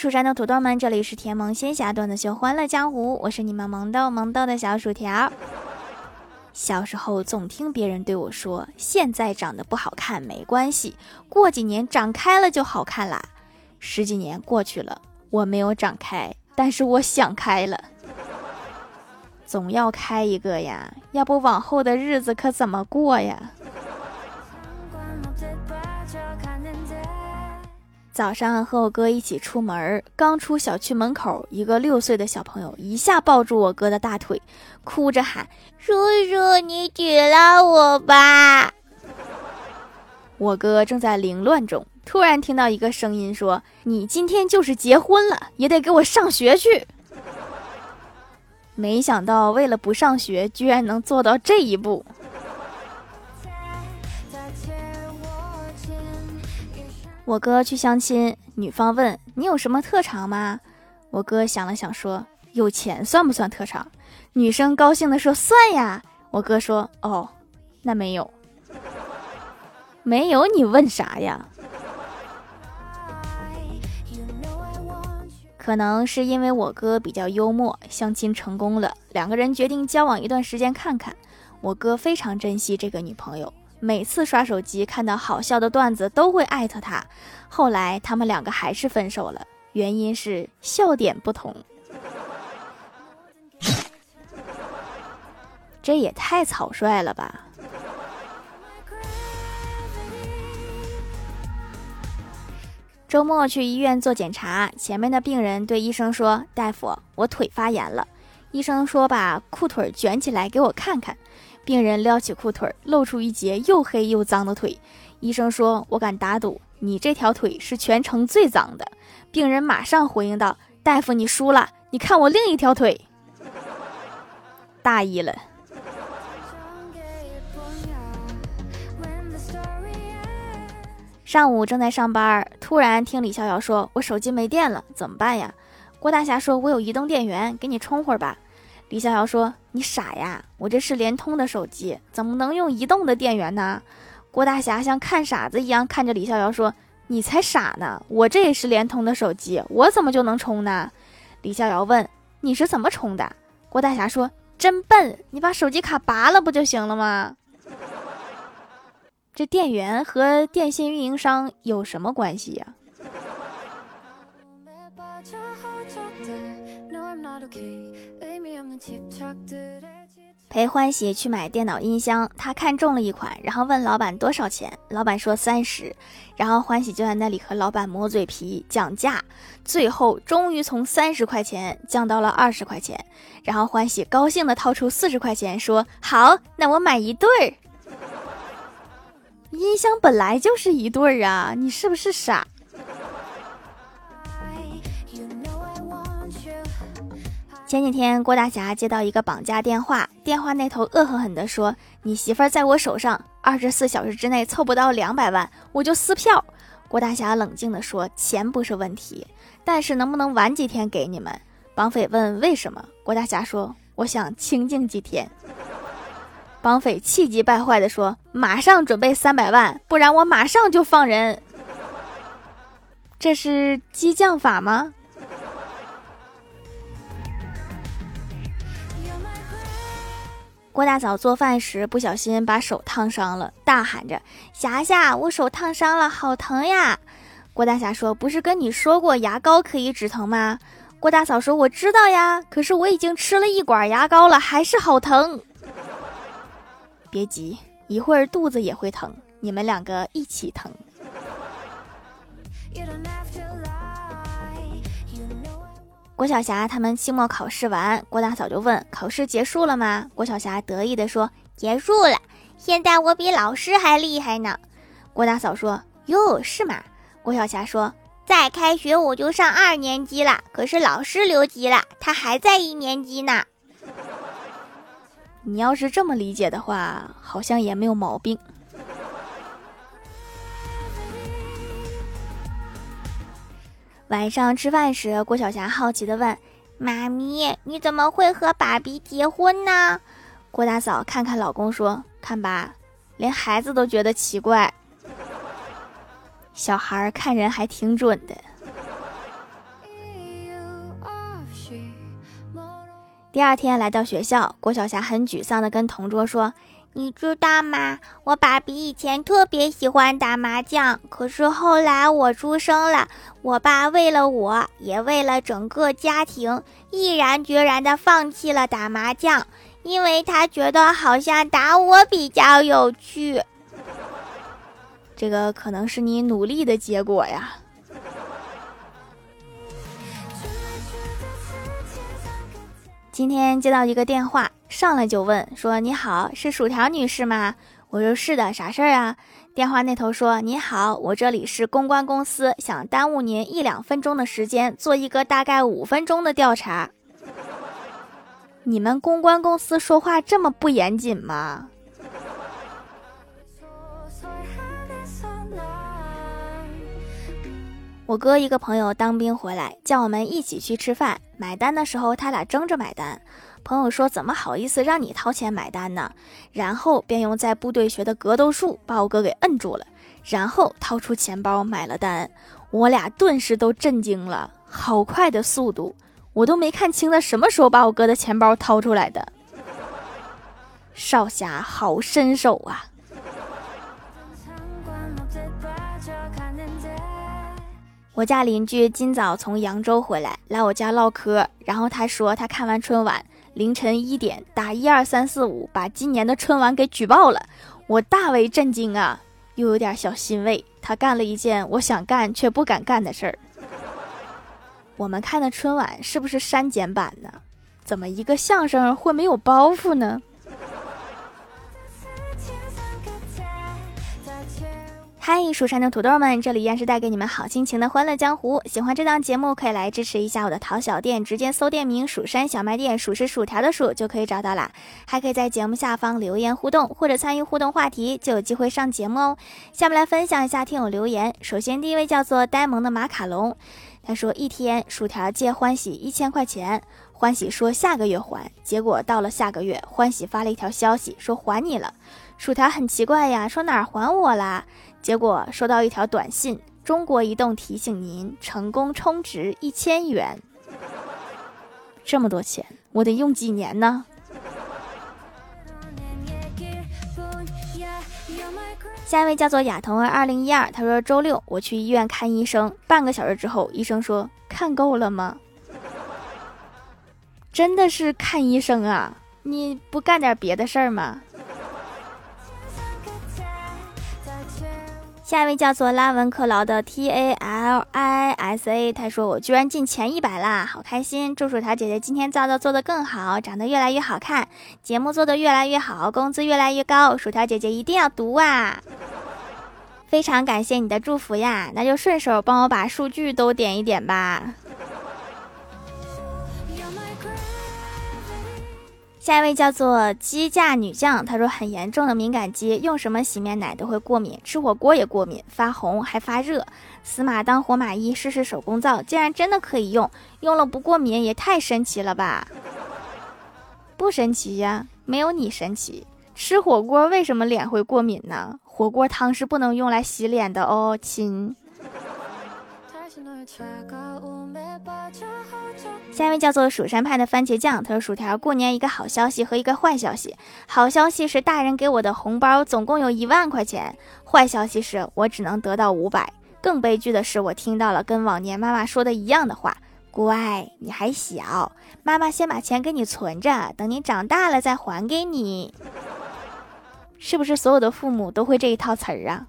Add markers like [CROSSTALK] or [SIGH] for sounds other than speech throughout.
蜀山的土豆们，这里是甜萌仙侠段子秀《欢乐江湖》，我是你们萌豆萌豆的小薯条。小时候总听别人对我说：“现在长得不好看没关系，过几年长开了就好看啦。”十几年过去了，我没有长开，但是我想开了，总要开一个呀，要不往后的日子可怎么过呀？早上和我哥一起出门，刚出小区门口，一个六岁的小朋友一下抱住我哥的大腿，哭着喊：“叔叔，你娶了我吧！”我哥正在凌乱中，突然听到一个声音说：“你今天就是结婚了，也得给我上学去。”没想到，为了不上学，居然能做到这一步。我哥去相亲，女方问你有什么特长吗？我哥想了想说：“有钱算不算特长？”女生高兴的说：“算呀。”我哥说：“哦，那没有，[LAUGHS] 没有你问啥呀？”可能是因为我哥比较幽默，相亲成功了，两个人决定交往一段时间看看。我哥非常珍惜这个女朋友。每次刷手机看到好笑的段子都会艾特他，后来他们两个还是分手了，原因是笑点不同。[LAUGHS] 这也太草率了吧！周末去医院做检查，前面的病人对医生说：“大夫，我腿发炎了。”医生说：“把裤腿卷起来给我看看。”病人撩起裤腿，露出一截又黑又脏的腿。医生说：“我敢打赌，你这条腿是全城最脏的。”病人马上回应道：“大夫，你输了，你看我另一条腿。”大意了。上午正在上班，突然听李逍遥说：“我手机没电了，怎么办呀？”郭大侠说：“我有移动电源，给你充会儿吧。”李逍遥说：“你傻呀，我这是联通的手机，怎么能用移动的电源呢？”郭大侠像看傻子一样看着李逍遥说：“你才傻呢，我这也是联通的手机，我怎么就能充呢？”李逍遥问：“你是怎么充的？”郭大侠说：“真笨，你把手机卡拔了不就行了吗？” [LAUGHS] 这电源和电信运营商有什么关系呀？陪欢喜去买电脑音箱，他看中了一款，然后问老板多少钱，老板说三十，然后欢喜就在那里和老板磨嘴皮讲价，最后终于从三十块钱降到了二十块钱，然后欢喜高兴的掏出四十块钱说好，那我买一对儿。[LAUGHS] 音箱本来就是一对儿啊，你是不是傻？前几天，郭大侠接到一个绑架电话，电话那头恶狠狠地说：“你媳妇儿在我手上，二十四小时之内凑不到两百万，我就撕票。”郭大侠冷静地说：“钱不是问题，但是能不能晚几天给你们？”绑匪问：“为什么？”郭大侠说：“我想清静几天。[LAUGHS] ”绑匪气急败坏地说：“马上准备三百万，不然我马上就放人。”这是激将法吗？郭大嫂做饭时不小心把手烫伤了，大喊着：“霞霞，我手烫伤了，好疼呀！”郭大侠说：“不是跟你说过牙膏可以止疼吗？”郭大嫂说：“我知道呀，可是我已经吃了一管牙膏了，还是好疼。”别急，一会儿肚子也会疼，你们两个一起疼。郭晓霞他们期末考试完，郭大嫂就问：“考试结束了吗？”郭晓霞得意地说：“结束了，现在我比老师还厉害呢。”郭大嫂说：“哟，是吗？”郭晓霞说：“再开学我就上二年级了，可是老师留级了，他还在一年级呢。”你要是这么理解的话，好像也没有毛病。晚上吃饭时，郭晓霞好奇的问，妈咪，你怎么会和爸比结婚呢？郭大嫂看看老公说，看吧，连孩子都觉得奇怪。小孩看人还挺准的。第二天来到学校，郭晓霞很沮丧的跟同桌说。你知道吗？我爸比以前特别喜欢打麻将，可是后来我出生了，我爸为了我，也为了整个家庭，毅然决然地放弃了打麻将，因为他觉得好像打我比较有趣。[LAUGHS] 这个可能是你努力的结果呀。今天接到一个电话。上来就问说：“你好，是薯条女士吗？”我说：“是的，啥事儿啊？”电话那头说：“你好，我这里是公关公司，想耽误您一两分钟的时间，做一个大概五分钟的调查。”你们公关公司说话这么不严谨吗？我哥一个朋友当兵回来，叫我们一起去吃饭，买单的时候他俩争着买单。朋友说：“怎么好意思让你掏钱买单呢？”然后便用在部队学的格斗术把我哥给摁住了，然后掏出钱包买了单。我俩顿时都震惊了，好快的速度，我都没看清他什么时候把我哥的钱包掏出来的。少侠好身手啊！我家邻居今早从扬州回来，来我家唠嗑，然后他说他看完春晚。凌晨一点打一二三四五，把今年的春晚给举报了，我大为震惊啊，又有点小欣慰。他干了一件我想干却不敢干的事儿。我们看的春晚是不是删减版呢？怎么一个相声会没有包袱呢？嗨，蜀山的土豆们，这里依然是带给你们好心情的欢乐江湖。喜欢这档节目，可以来支持一下我的淘小店，直接搜店名“蜀山小卖店”，数是薯条的数就可以找到啦。还可以在节目下方留言互动，或者参与互动话题，就有机会上节目哦。下面来分享一下听友留言。首先，第一位叫做呆萌的马卡龙，他说一天薯条借欢喜一千块钱，欢喜说下个月还，结果到了下个月，欢喜发了一条消息说还你了。薯条很奇怪呀，说哪儿还我啦？结果收到一条短信：中国移动提醒您成功充值一千元。这么多钱，我得用几年呢？下一位叫做亚童儿二零一二，他说周六我去医院看医生，半个小时之后，医生说看够了吗？真的是看医生啊？你不干点别的事儿吗？下一位叫做拉文克劳的 T A L I S A，他说我居然进前一百啦，好开心！祝薯条姐姐今天造造做得更好，长得越来越好看，节目做得越来越好，工资越来越高，薯条姐姐一定要读啊！非常感谢你的祝福呀，那就顺手帮我把数据都点一点吧。下一位叫做鸡架女将，她说很严重的敏感肌，用什么洗面奶都会过敏，吃火锅也过敏，发红还发热。死马当活马医，试试手工皂，竟然真的可以用，用了不过敏也太神奇了吧？不神奇呀，没有你神奇。吃火锅为什么脸会过敏呢？火锅汤是不能用来洗脸的哦，亲。下一位叫做蜀山派的番茄酱，他说：“薯条，过年一个好消息和一个坏消息。好消息是大人给我的红包总共有一万块钱，坏消息是我只能得到五百。更悲剧的是，我听到了跟往年妈妈说的一样的话：乖，你还小，妈妈先把钱给你存着，等你长大了再还给你。[LAUGHS] 是不是所有的父母都会这一套词儿啊？”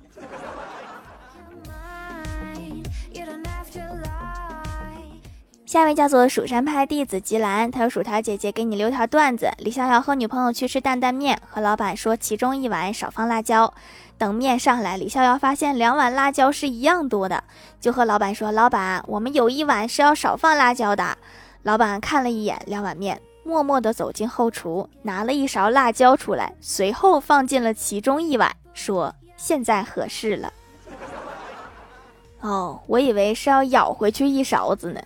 下一位叫做蜀山派弟子吉兰，他说：“薯条姐姐给你留条段子。李逍遥和女朋友去吃担担面，和老板说其中一碗少放辣椒。等面上来，李逍遥发现两碗辣椒是一样多的，就和老板说：老板，我们有一碗是要少放辣椒的。老板看了一眼两碗面，默默地走进后厨，拿了一勺辣椒出来，随后放进了其中一碗，说：现在合适了。哦，我以为是要舀回去一勺子呢。”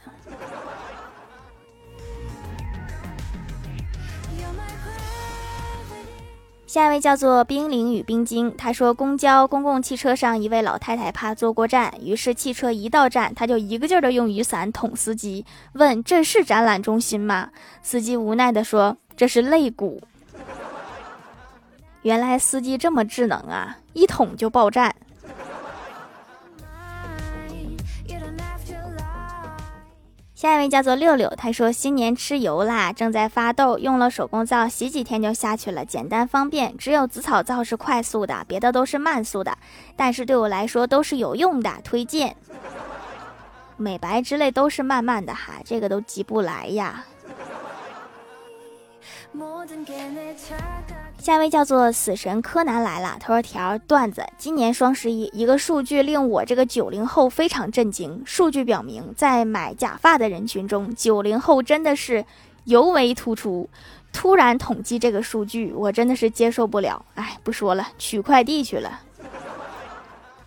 下一位叫做冰凌与冰晶，他说公交公共汽车上一位老太太怕坐过站，于是汽车一到站，他就一个劲儿的用雨伞捅司机，问这是展览中心吗？司机无奈的说这是肋骨。原来司机这么智能啊，一捅就爆站。下一位叫做六六，他说新年吃油啦，正在发痘，用了手工皂洗几天就下去了，简单方便。只有紫草皂是快速的，别的都是慢速的，但是对我来说都是有用的，推荐。[LAUGHS] 美白之类都是慢慢的哈，这个都急不来呀。[LAUGHS] 下一位叫做死神柯南来了，他说条段子：今年双十一，一个数据令我这个九零后非常震惊。数据表明，在买假发的人群中，九零后真的是尤为突出。突然统计这个数据，我真的是接受不了。哎，不说了，取快递去了。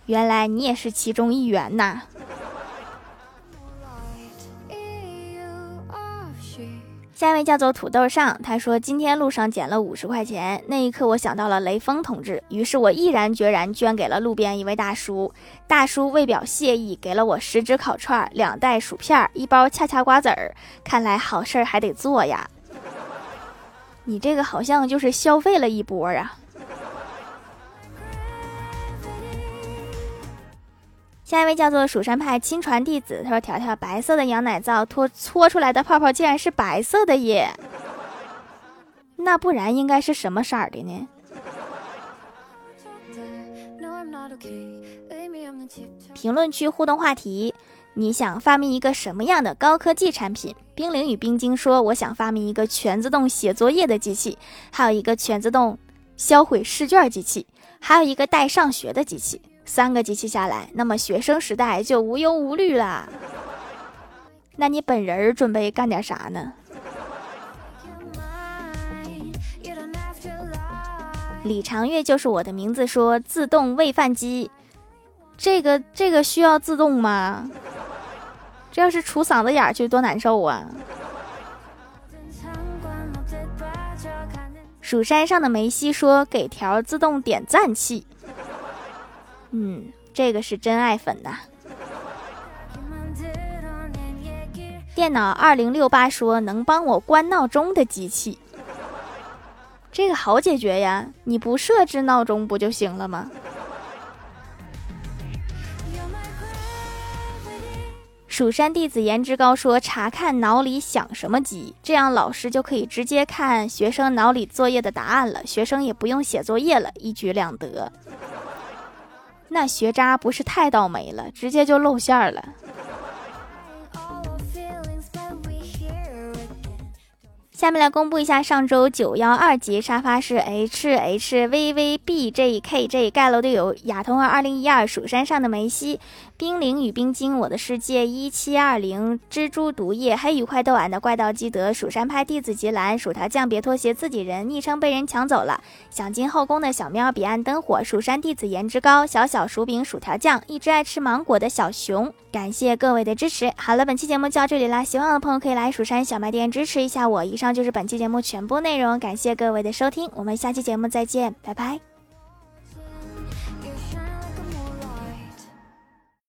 原来你也是其中一员呐。下一位叫做土豆上，他说今天路上捡了五十块钱，那一刻我想到了雷锋同志，于是我毅然决然捐给了路边一位大叔。大叔为表谢意，给了我十只烤串、两袋薯片、一包恰恰瓜子儿。看来好事儿还得做呀！你这个好像就是消费了一波啊。下一位叫做蜀山派亲传弟子，他说：“条条白色的羊奶皂脱搓出来的泡泡竟然是白色的耶，[LAUGHS] 那不然应该是什么色儿的呢？” [LAUGHS] 评论区互动话题：你想发明一个什么样的高科技产品？冰凌与冰晶说：“我想发明一个全自动写作业的机器，还有一个全自动销毁试卷机器，还有一个带上学的机器。”三个机器下来，那么学生时代就无忧无虑啦。那你本人准备干点啥呢？李长月就是我的名字，说自动喂饭机，这个这个需要自动吗？这要是杵嗓子眼儿去多难受啊！蜀山上的梅西说给条自动点赞器。嗯，这个是真爱粉呐。[LAUGHS] 电脑二零六八说能帮我关闹钟的机器，这个好解决呀，你不设置闹钟不就行了吗？蜀山弟子颜值高说查看脑里想什么机，这样老师就可以直接看学生脑里作业的答案了，学生也不用写作业了，一举两得。那学渣不是太倒霉了，直接就露馅儿了。下面来公布一下上周九幺二级沙发是 H H V V B J K J 盖楼的有亚童二二零一二蜀山上的梅西。冰凌与冰晶，我的世界一七二零，蜘蛛毒液，黑羽快斗俺的怪盗基德，蜀山派弟子吉兰，薯条酱别拖鞋，自己人，昵称被人抢走了，想进后宫的小喵，彼岸灯火，蜀山弟子颜值高，小小薯饼，薯条酱，一只爱吃芒果的小熊，感谢各位的支持。好了，本期节目就到这里啦，喜欢的朋友可以来蜀山小卖店支持一下我。以上就是本期节目全部内容，感谢各位的收听，我们下期节目再见，拜拜。